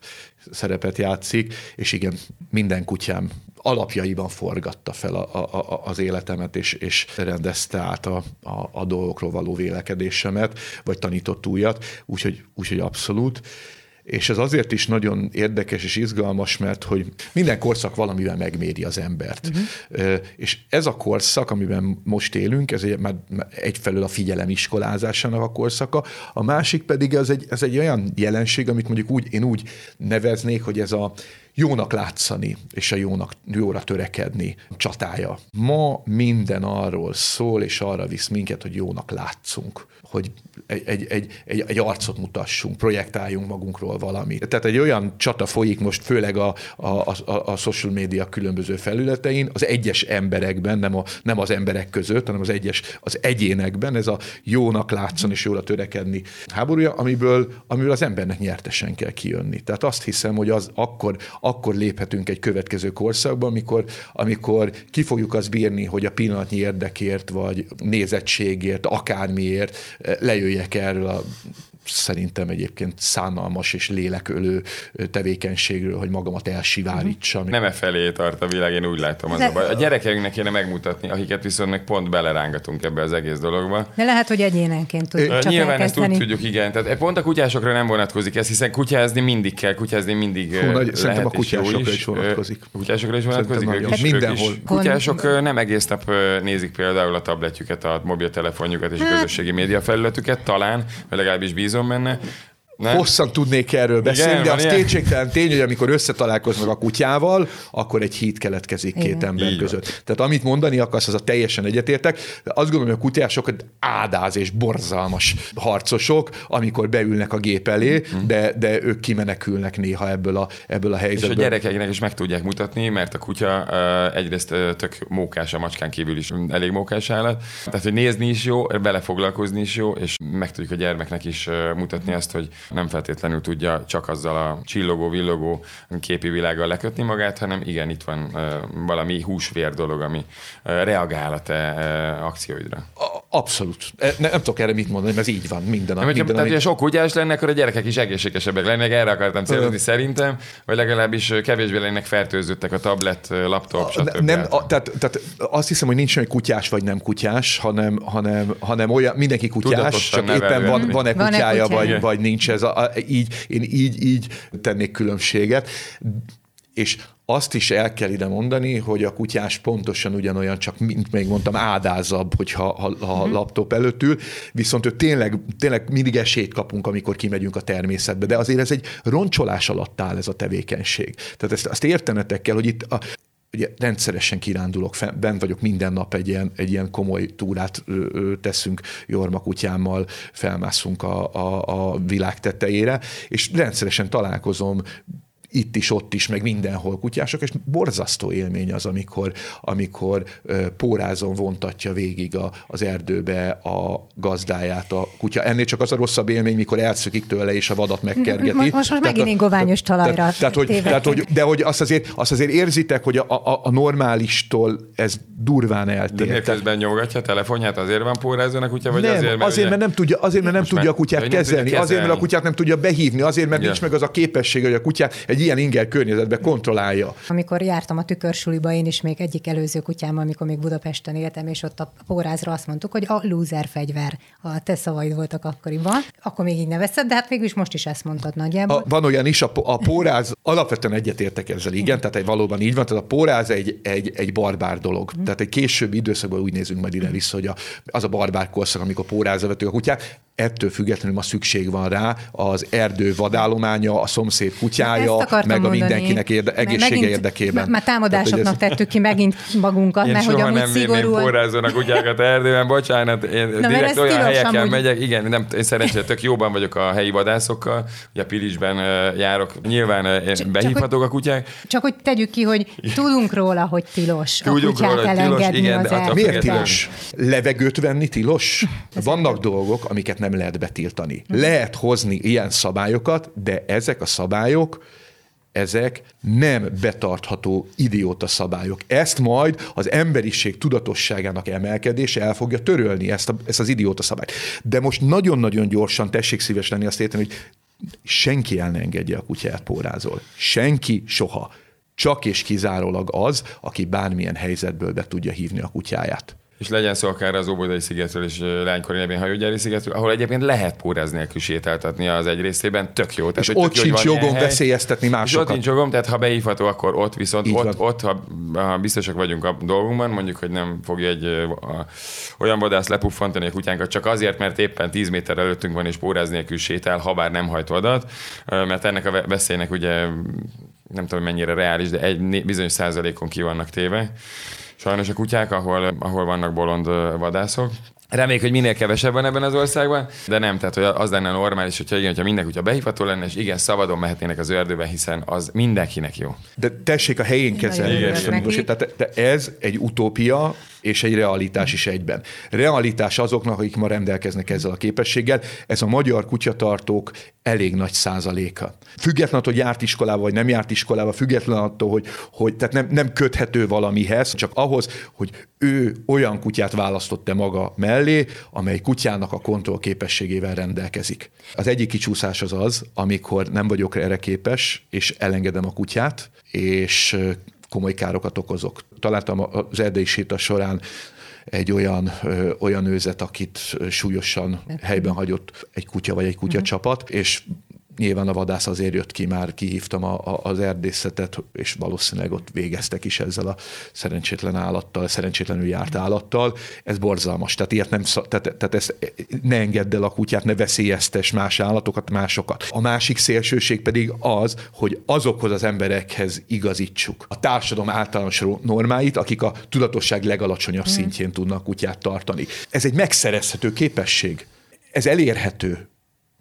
szerepet játszik, és igen, minden kutyám alapjaiban forgatta fel a, a, az életemet, és, és rendezte át a, a, a dolgokról való vélekedésemet, vagy tanított újat, úgyhogy, úgyhogy abszolút és ez azért is nagyon érdekes és izgalmas, mert hogy minden korszak valamivel megméri az embert. Uh-huh. És ez a korszak, amiben most élünk, ez egy, már egyfelől a figyelem iskolázásának a korszaka, a másik pedig ez egy, ez egy olyan jelenség, amit mondjuk úgy, én úgy neveznék, hogy ez a jónak látszani, és a jónak, jóra törekedni csatája. Ma minden arról szól, és arra visz minket, hogy jónak látszunk hogy egy, egy, egy, egy, egy arcot mutassunk, projektáljunk magunkról valamit. Tehát egy olyan csata folyik most, főleg a, a, a, a social media különböző felületein, az egyes emberekben, nem, a, nem az emberek között, hanem az egyes, az egyénekben, ez a jónak látszon és jóra törekedni háborúja, amiből, amiből az embernek nyertesen kell kijönni. Tehát azt hiszem, hogy az akkor, akkor léphetünk egy következő korszakba, amikor, amikor ki fogjuk azt bírni, hogy a pillanatnyi érdekért, vagy nézettségért, akármiért lejöjjek erről a szerintem egyébként szánalmas és lélekölő tevékenységről, hogy magamat elsivárítsam. Nem e felé tart a világ, én úgy látom. Az De... a, baj. a gyerekeinknek kéne megmutatni, akiket viszont meg pont belerángatunk ebbe az egész dologba. De lehet, hogy egyénenként tudjuk csak Nyilván elkezdeni. ezt úgy tudjuk, igen. Tehát pont a kutyásokra nem vonatkozik ez, hiszen kutyázni mindig kell, kutyázni mindig Hú, nagy, Szerintem a kutyásokra is, is vonatkozik. Kutyásokra is vonatkozik? Ők is, mindenhol. Ők is. Kutyások nem egész nap nézik például a tabletjüket, a mobiltelefonjukat és a hát- közösségi média felületüket, talán, vagy legalábbis bízom benne. Eh, Nem? Hosszan tudnék erről beszélni, Igen, de az kétségtelen tény, hogy amikor összetalálkoznak a kutyával, akkor egy híd keletkezik Igen. két ember Igen. között. Tehát amit mondani akarsz, az a teljesen egyetértek. Azt gondolom, hogy a kutyások ádáz és borzalmas harcosok, amikor beülnek a gép elé, mm. de, de ők kimenekülnek néha ebből a, ebből a helyzetből. És a gyerekeknek is meg tudják mutatni, mert a kutya uh, egyrészt uh, tök mókás, a macskán kívül is elég mókás állat. Tehát, hogy nézni is jó, belefoglalkozni is jó, és meg tudjuk a gyermeknek is uh, mutatni azt, hogy nem feltétlenül tudja csak azzal a csillogó, villogó képi világgal lekötni magát, hanem igen, itt van valami húsvér dolog, ami reagál a te akcióidra. Abszolút. E, nem, nem tudok erre mit mondani, mert ez így van minden nap. Minden, tehát, amit... sok kutyás lenne, akkor a gyerekek is egészségesebbek lennének, erre akartam célozni szerintem, vagy legalábbis kevésbé lennének fertőzöttek a tablet, laptop, stb. Nem, a, tehát, tehát, azt hiszem, hogy nincs olyan kutyás vagy nem kutyás, hanem, hanem, hanem olyan, mindenki kutyás, Tudatosan csak éppen van, van-e Van-e kutyája, kutyája? vagy, vagy nincs ez. A, a, így, én így, így tennék különbséget. És azt is el kell ide mondani, hogy a kutyás pontosan ugyanolyan, csak mint még mondtam, ádázabb, hogyha ha, ha Mhm. laptop előtt ül, viszont ő tényleg, tényleg mindig esélyt kapunk, amikor kimegyünk a természetbe, de azért ez egy roncsolás alatt áll ez a tevékenység. Tehát ezt, azt értenetek kell, hogy itt a, ugye rendszeresen kirándulok, bent vagyok minden nap egy ilyen, egy ilyen komoly túrát teszünk Jorma kutyámmal, felmászunk a, a, a világ tetejére, és rendszeresen találkozom itt is, ott is, meg mindenhol kutyások, és borzasztó élmény az, amikor, amikor pórázon vontatja végig a, az erdőbe a gazdáját a kutya. Ennél csak az a rosszabb élmény, mikor elszökik tőle, és a vadat megkergeti. Most- most Tehát megint a- ingoványos talajra Tehát, tehát, hogy, tehát, hogy, de hogy azt azért, azt azért érzitek, hogy a, a, a normálistól ez durván De eltér. miért Tehát- közben nyomogatja a telefonját, azért van pórázón a kutya, vagy nem, azért, mert, azért, mert nem tudja, azért, mert nem Most tudja a kutyát tudja kezelni, azért, mert a kezelni. kutyát nem tudja behívni, azért, mert Ja. nincs meg az a képesség, hogy a kutyát egy ilyen inger környezetben kontrollálja. Amikor jártam a tükörsuliba, én is még egyik előző kutyámmal, amikor még Budapesten éltem, és ott a pórázra azt mondtuk, hogy a loser fegyver. A te szavaid voltak akkoriban. Akkor még így nevezted, de hát végülis most is ezt mondtad nagyjából. A, van olyan is, a, a póráz, alapvetően egyetértek ezzel, igen, tehát egy, valóban így van, tehát a póráz egy, egy, egy barbár dolog. Tehát egy későbbi időszakban úgy nézünk majd ide vissza, hogy a, az a barbár korszak, amikor pórázra vettük a kutyát, ettől függetlenül ma szükség van rá az erdő vadállománya, a szomszéd kutyája, akartam meg a mondani. mindenkinek érde, egészsége megint- érdekében. Már támadásoknak Tehát, hogy tettük ki megint magunkat, Én mert hogy soha amúgy nem szigorúan... pórázón a kutyákat erdőben, bocsánat, én mert direkt ez olyan tilos helyeken amúgy. megyek, igen, nem, én szerencsére tök jóban vagyok a helyi vadászokkal, ugye Pilisben járok, nyilván Csak- behívhatók a kutyák, Csak hogy tegyük ki, hogy tudunk róla, hogy tilos Tudjuk a kutyát róla, hogy tilos, igen, de az. Miért tilos? Levegőt venni tilos? Vannak dolgok, amiket nem lehet betiltani. Lehet hozni ilyen szabályokat, de ezek a szabályok ezek nem betartható idióta szabályok. Ezt majd az emberiség tudatosságának emelkedése el fogja törölni ezt, a, ezt az idióta szabályt. De most nagyon-nagyon gyorsan tessék szíves lenni azt érteni, hogy senki el ne engedje a kutyát pórázol. Senki soha. Csak és kizárólag az, aki bármilyen helyzetből be tudja hívni a kutyáját. És legyen szó akár az Óbodai szigetről és Lánykori nevén hajógyári szigetről, ahol egyébként lehet póráz nélkül sétáltatni az egy részében, tök jó. Tehát, És ott tök jó, sincs ilyen jogom hely. veszélyeztetni És ott másokat. nincs jogom, tehát ha beívható, akkor ott, viszont Így ott, van. ott ha, ha biztosak vagyunk a dolgunkban, mondjuk, hogy nem fogja egy a, olyan vadász lepuffantani a kutyánkat csak azért, mert éppen 10 méter előttünk van és póráz nélkül sétál, ha bár nem hajt vadat, mert ennek a ve- veszélynek ugye nem tudom mennyire reális, de egy bizonyos százalékon ki vannak téve. Sajnos a kutyák, ahol, ahol vannak bolond vadászok. Reméljük, hogy minél kevesebb van ebben az országban, de nem, tehát hogy az lenne normális, hogyha igen, hogyha minden kutya behívható lenne, és igen, szabadon mehetnének az erdőbe, hiszen az mindenkinek jó. De tessék a helyén kezelni a neki. tudósít. Tehát de ez egy utópia és egy realitás is egyben. Realitás azoknak, akik ma rendelkeznek ezzel a képességgel, ez a magyar kutyatartók elég nagy százaléka. Független attól, hogy járt iskolába, vagy nem járt iskolába, független attól, hogy, hogy tehát nem, nem köthető valamihez, csak ahhoz, hogy ő olyan kutyát választotta maga mellé, amely kutyának a kontrollképességével rendelkezik. Az egyik kicsúszás az az, amikor nem vagyok erre képes, és elengedem a kutyát, és komoly károkat okozok. Találtam az erdei séta során egy olyan, ö, olyan őzet, akit súlyosan helyben hagyott egy kutya vagy egy kutyacsapat, és nyilván a vadász azért jött ki, már kihívtam a, a, az erdészetet, és valószínűleg ott végeztek is ezzel a szerencsétlen állattal, szerencsétlenül járt állattal. Ez borzalmas. Tehát ilyet nem, tehát, tehát ezt ne engedd el a kutyát, ne veszélyeztes más állatokat, másokat. A másik szélsőség pedig az, hogy azokhoz az emberekhez igazítsuk a társadalom általános normáit, akik a tudatosság legalacsonyabb szintjén tudnak kutyát tartani. Ez egy megszerezhető képesség. Ez elérhető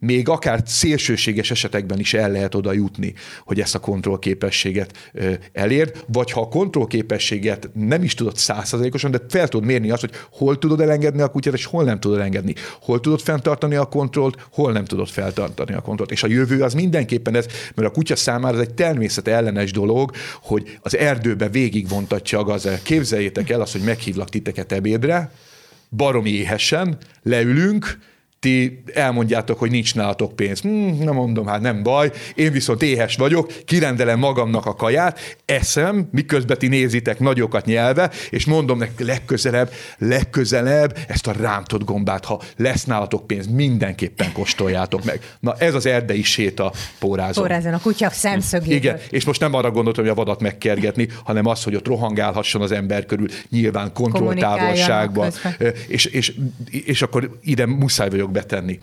még akár szélsőséges esetekben is el lehet oda jutni, hogy ezt a kontrollképességet elérd, vagy ha a kontrollképességet nem is tudod százszerzalékosan, de fel tudod mérni azt, hogy hol tudod elengedni a kutyát, és hol nem tudod elengedni. Hol tudod fenntartani a kontrollt, hol nem tudod feltartani a kontrollt. És a jövő az mindenképpen ez, mert a kutya számára ez egy természet ellenes dolog, hogy az erdőbe végigvontatja a gazel. Képzeljétek el azt, hogy meghívlak titeket ebédre, baromi éhesen, leülünk, ti elmondjátok, hogy nincs nálatok pénz. Hmm, nem mondom, hát nem baj, én viszont éhes vagyok, kirendelem magamnak a kaját, eszem, miközben ti nézitek nagyokat nyelve, és mondom nektek legközelebb, legközelebb ezt a rántott gombát, ha lesz nálatok pénz, mindenképpen kóstoljátok meg. Na ez az erdei séta pórázon. Pórázon, a kutya szemszögéből. Igen, és most nem arra gondoltam, hogy a vadat megkergetni, hanem az, hogy ott rohangálhasson az ember körül, nyilván kontrolltávolságban. És, és, és akkor ide muszáj vagyok akarok betenni,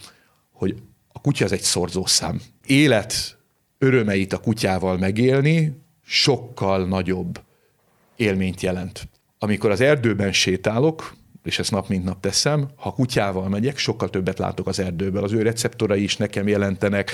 hogy a kutya az egy szorzószám. Élet örömeit a kutyával megélni sokkal nagyobb élményt jelent. Amikor az erdőben sétálok, és ezt nap mint nap teszem. Ha kutyával megyek, sokkal többet látok az erdőből. Az ő receptorai is nekem jelentenek.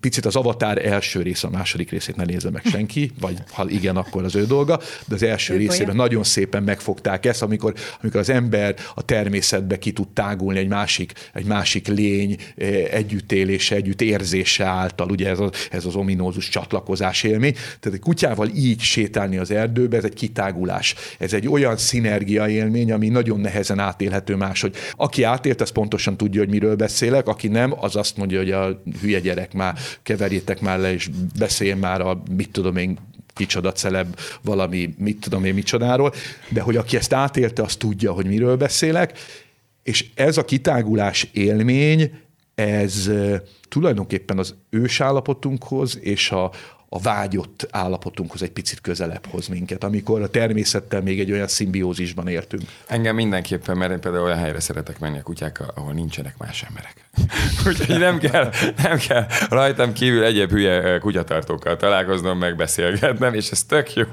Picit az avatár első rész, a második részét ne nézze meg senki, vagy ha igen, akkor az ő dolga, de az első ő részében olyan. nagyon szépen megfogták ezt, amikor, amikor az ember a természetbe ki tud tágulni egy másik, egy másik lény eh, együttélése, együtt érzése által, ugye ez, az, ez az ominózus csatlakozás élmény. Tehát egy kutyával így sétálni az erdőbe, ez egy kitágulás. Ez egy olyan szinergia élmény, ami nagyon nehezen átélhető máshogy. Aki átélt, az pontosan tudja, hogy miről beszélek, aki nem, az azt mondja, hogy a hülye gyerek már keverjétek már le, és beszéljen már a, mit tudom én, kicsoda celeb valami, mit tudom én micsodáról, de hogy aki ezt átélte, az tudja, hogy miről beszélek, és ez a kitágulás élmény, ez tulajdonképpen az ősállapotunkhoz és a, a vágyott állapotunkhoz egy picit közelebb hoz minket, amikor a természettel még egy olyan szimbiózisban értünk. Engem mindenképpen, mert én például olyan helyre szeretek menni a kutyákkal, ahol nincsenek más emberek. Úgyhogy nem kell, nem kell rajtam kívül egyéb hülye kutyatartókkal találkoznom, megbeszélgetnem, és ez tök jó.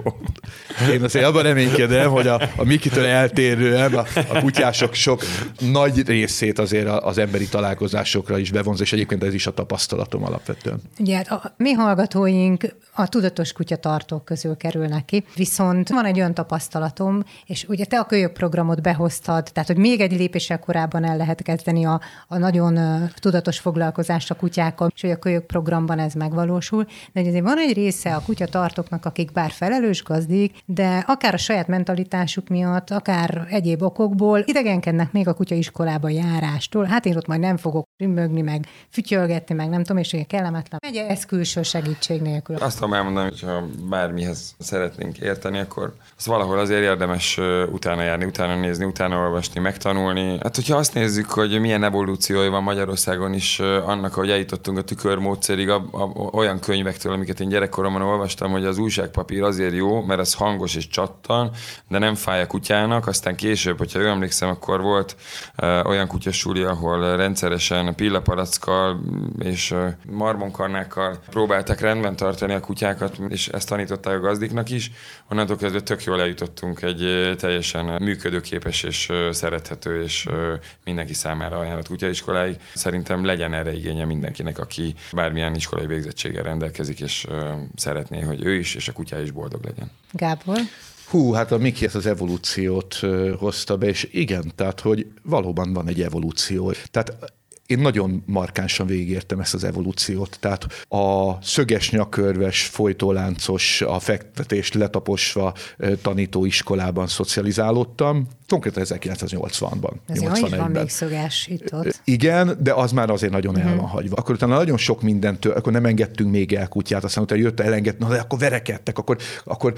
Én azért abban reménykedem, hogy a, a Mikitől eltérően a, a kutyások sok nagy részét azért az emberi találkozásokra is bevonz, és egyébként ez is a tapasztalatom alapvetően. Ugye, hát a mi hallgatóink a tudatos kutyatartók közül kerülnek ki, viszont van egy olyan tapasztalatom, és ugye te a kölyök programot behoztad, tehát hogy még egy lépéssel korábban el lehet kezdeni a, a nagyon tudatos foglalkozást a kutyákkal, és hogy a kölyök programban ez megvalósul, de azért van egy része a kutyatartóknak, akik bár felelős gazdik, de akár a saját mentalitásuk miatt, akár egyéb okokból idegenkednek még a kutyaiskolába járástól. Hát én ott majd nem fogok rümmögni, meg fütyölgetni, meg nem tudom, és hogy kellemetlen. Megy ez külső segítség nélkül. Azt tudom elmondani, hogy ha bármihez szeretnénk érteni, akkor az valahol azért érdemes utána járni, utána nézni, utána olvasni, megtanulni. Hát, hogyha azt nézzük, hogy milyen evolúciója van Magyarországon is annak, hogy eljutottunk a tükörmódszerig, a, a, olyan könyvektől, amiket én gyerekkoromban olvastam, hogy az újságpapír azért jó, mert az hangos és csattan, de nem fáj a kutyának. Aztán később, hogyha jól emlékszem, akkor volt uh, olyan kutyasúli, ahol rendszeresen pillapalackkal és uh, marmonkarnákkal próbálták rendben tartani a kutyákat, és ezt tanították a gazdiknak is. Onnantól kezdve tök jól eljutottunk egy teljesen működőképes és szerethető és mindenki számára ajánlott kutyaiskoláig. Szerintem legyen erre igénye mindenkinek, aki bármilyen iskolai végzettséggel rendelkezik, és szeretné, hogy ő is és a kutyája is boldog legyen. Gábor? Hú, hát a Miki ezt az evolúciót hozta be, és igen, tehát hogy valóban van egy evolúció. Tehát én nagyon markánsan végigértem ezt az evolúciót. Tehát a szöges nyakörves, folytóláncos, a fektetést letaposva tanítóiskolában szocializálódtam, konkrétan 1980-ban. Ez jó, is van még szöges itt ott. Igen, de az már azért nagyon el van hagyva. Akkor utána nagyon sok mindentől, akkor nem engedtünk még el kutyát, aztán utána jött elengedni, na de akkor verekedtek, akkor, akkor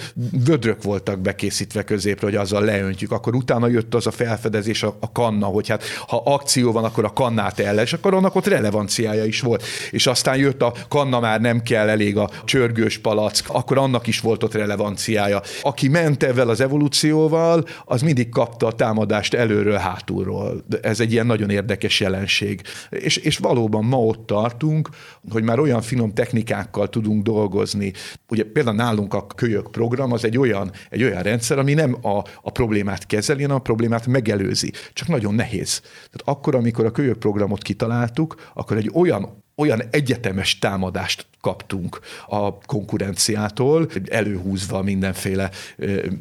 vödrök voltak bekészítve középre, hogy azzal leöntjük. Akkor utána jött az a felfedezés, a, a kanna, hogy hát ha akció van, akkor a kannát el, és akkor annak ott relevanciája is volt. És aztán jött a kanna már nem kell, elég a csörgős palack, akkor annak is volt ott relevanciája. Aki ment ezzel az evolúcióval, az mindig kapta a támadást előről, hátulról. Ez egy ilyen nagyon érdekes jelenség. És, és valóban ma ott tartunk, hogy már olyan finom technikákkal tudunk dolgozni. Ugye például nálunk a kölyök program az egy olyan, egy olyan rendszer, ami nem a, a problémát kezeli, hanem a problémát megelőzi. Csak nagyon nehéz. Tehát akkor, amikor a kölyök programot kitaláltuk, akkor egy olyan olyan egyetemes támadást kaptunk a konkurenciától, előhúzva mindenféle,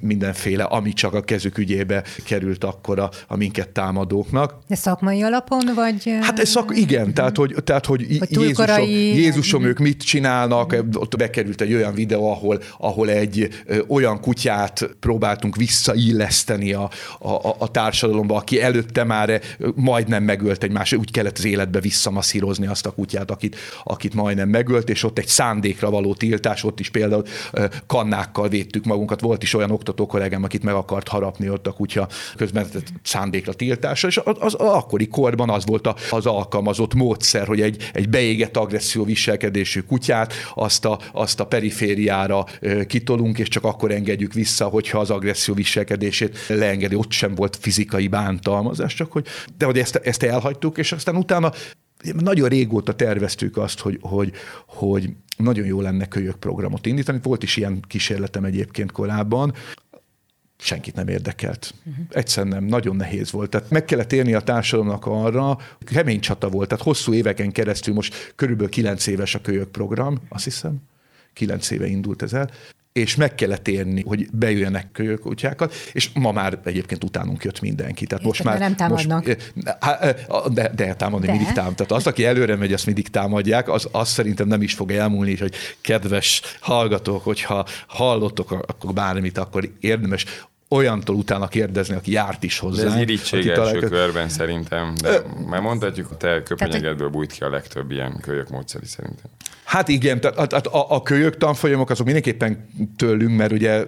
mindenféle ami csak a kezük ügyébe került akkor a, a minket támadóknak. De szakmai alapon, vagy? Hát ez szak, igen, tehát hogy, tehát, hogy Jézusom, korai... Jézusom ők mit csinálnak, ott bekerült egy olyan videó, ahol, ahol egy olyan kutyát próbáltunk visszailleszteni a, a, a társadalomba, aki előtte már majdnem megölt egy más, úgy kellett az életbe visszamasszírozni azt a kutyát, akit, akit majdnem megölt, és ott egy szándékra való tiltás, ott is például kannákkal védtük magunkat. Volt is olyan oktató kollégám, akit meg akart harapni ott a kutya közben szándékra tiltása, és az, az akkori korban az volt az alkalmazott módszer, hogy egy, egy beégett agresszió viselkedésű kutyát azt a, azt a perifériára kitolunk, és csak akkor engedjük vissza, hogyha az agresszió viselkedését leengedi. Ott sem volt fizikai bántalmazás, csak hogy, de hogy ezt, ezt elhagytuk, és aztán utána nagyon régóta terveztük azt, hogy, hogy, hogy nagyon jó lenne kölyök programot indítani. Volt is ilyen kísérletem egyébként korábban, senkit nem érdekelt. Uh-huh. Egyszerűen nem, nagyon nehéz volt. Tehát meg kellett érni a társadalomnak arra, kemény csata volt, tehát hosszú éveken keresztül, most körülbelül kilenc éves a kölyök program, azt hiszem, kilenc éve indult ez el, és meg kellett érni, hogy bejöjjenek kölyökutyákat, és ma már egyébként utánunk jött mindenki. Tehát most már nem támadnak. Most, de, de támadni de. mindig támad. Tehát az, aki előre megy, azt mindig támadják, az, az szerintem nem is fog elmúlni, hogy kedves hallgatók, hogyha hallottok akkor bármit, akkor érdemes olyantól utána kérdezni, aki járt is hozzá. De ez irítség első körben szerintem, de Ö... már mondhatjuk, hogy te köpenyegedből bújt ki a legtöbb ilyen kölyök módszeri szerintem. Hát igen, tehát a, a, a kölyök tanfolyamok azok mindenképpen tőlünk, mert ugye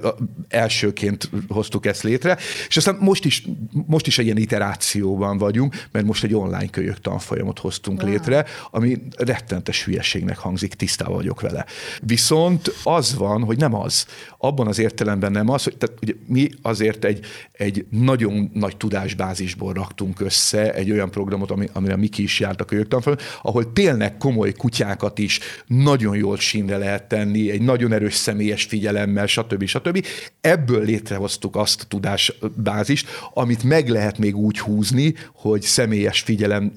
elsőként hoztuk ezt létre, és aztán most is, most is egy ilyen iterációban vagyunk, mert most egy online kölyök tanfolyamot hoztunk wow. létre, ami rettentes hülyeségnek hangzik, tisztában vagyok vele. Viszont az van, hogy nem az. Abban az értelemben nem az, hogy tehát ugye mi azért egy, egy nagyon nagy tudásbázisból raktunk össze egy olyan programot, ami, amire Miki is járt a kölyök tanfolyamon, ahol tényleg komoly kutyákat is nagyon jól sínre lehet tenni, egy nagyon erős személyes figyelemmel, stb. stb. Ebből létrehoztuk azt a tudásbázist, amit meg lehet még úgy húzni, hogy személyes figyelem,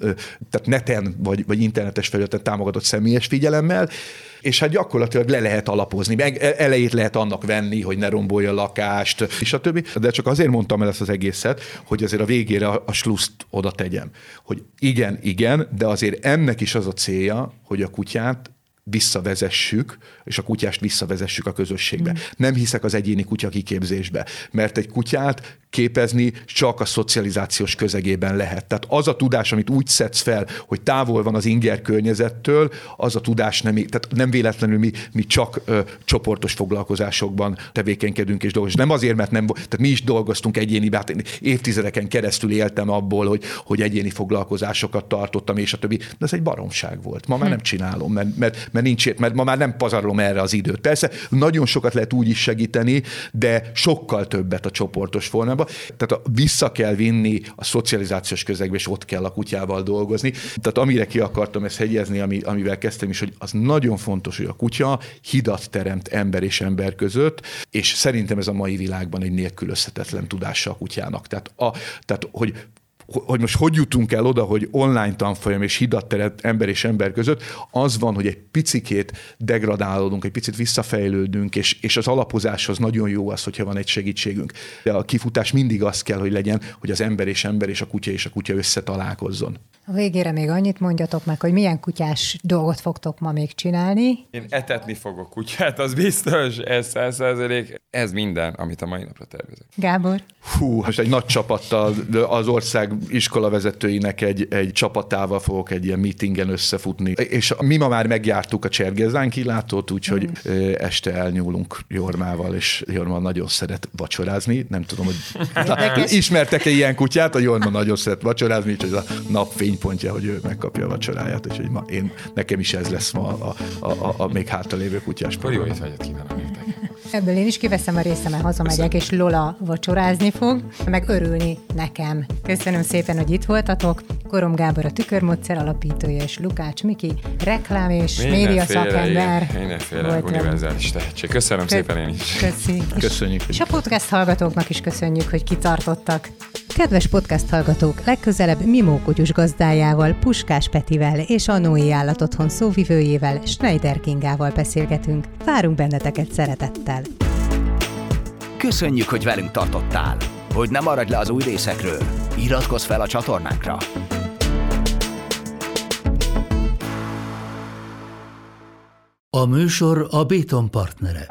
tehát neten vagy, vagy internetes felületen támogatott személyes figyelemmel, és hát gyakorlatilag le lehet alapozni, meg e- elejét lehet annak venni, hogy ne rombolja a lakást, és a többi. De csak azért mondtam el ezt az egészet, hogy azért a végére a sluszt oda tegyem. Hogy igen, igen, de azért ennek is az a célja, hogy a kutyát visszavezessük, és a kutyást visszavezessük a közösségbe. Mm. Nem hiszek az egyéni kutya kiképzésbe, mert egy kutyát képezni csak a szocializációs közegében lehet. Tehát az a tudás, amit úgy szedsz fel, hogy távol van az inger környezettől, az a tudás nem, tehát nem véletlenül mi, mi csak ö, csoportos foglalkozásokban tevékenykedünk és dolgozunk. Nem azért, mert nem, tehát mi is dolgoztunk egyéni, hát évtizedeken keresztül éltem abból, hogy, hogy egyéni foglalkozásokat tartottam, és a többi. De ez egy baromság volt. Ma már hm. nem csinálom, mert, mert, mert nincs, mert ma már nem pazarlom erre az időt. Persze nagyon sokat lehet úgy is segíteni, de sokkal többet a csoportos formában. Tehát a, vissza kell vinni a szocializációs közegbe, és ott kell a kutyával dolgozni. Tehát amire ki akartam ezt hegyezni, ami, amivel kezdtem is, hogy az nagyon fontos, hogy a kutya hidat teremt ember és ember között, és szerintem ez a mai világban egy nélkülözhetetlen tudása a kutyának. Tehát, a, tehát hogy hogy most hogy jutunk el oda, hogy online tanfolyam és hidat teret ember és ember között, az van, hogy egy picikét degradálódunk, egy picit visszafejlődünk, és, és az alapozáshoz nagyon jó az, hogyha van egy segítségünk. De a kifutás mindig az kell, hogy legyen, hogy az ember és ember és a kutya és a kutya összetalálkozzon. A végére még annyit mondjatok meg, hogy milyen kutyás dolgot fogtok ma még csinálni. Én etetni fogok kutyát, az biztos, ez száz százalék. Ez minden, amit a mai napra tervezek. Gábor? Hú, most egy nagy csapattal az ország iskola vezetőinek egy, egy csapatával fogok egy ilyen meetingen összefutni. És mi ma már megjártuk a Csergezán kilátót, úgyhogy mm. este elnyúlunk Jormával, és Jorma nagyon szeret vacsorázni. Nem tudom, hogy ismertek-e ilyen kutyát? A Jorma nagyon szeret vacsorázni, úgyhogy ez a napfénypontja, hogy ő megkapja a vacsoráját, és hogy ma én, nekem is ez lesz ma a, a, a, a még hátralévő kutyás. Jó étvágyat kívánok nektek! Ebből én is kiveszem a részemet, hazamegyek, és Lola vacsorázni fog, meg örülni nekem. Köszönöm szépen, hogy itt voltatok. Korom Gábor a Tükörmódszer alapítója, és Lukács Miki, reklám és média szakember. Mindenféle univerzális tehetség. Köszönöm Kö- szépen én is. Köszi. Köszönjük. És a podcast hallgatóknak is köszönjük, hogy kitartottak. Kedves podcast hallgatók, legközelebb Mimó Kutyus gazdájával, Puskás Petivel és a Noé Állatotthon szóvivőjével, Schneider Kingával beszélgetünk. Várunk benneteket szeretettel! Köszönjük, hogy velünk tartottál! Hogy ne maradj le az új részekről, iratkozz fel a csatornánkra! A műsor a Béton partnere.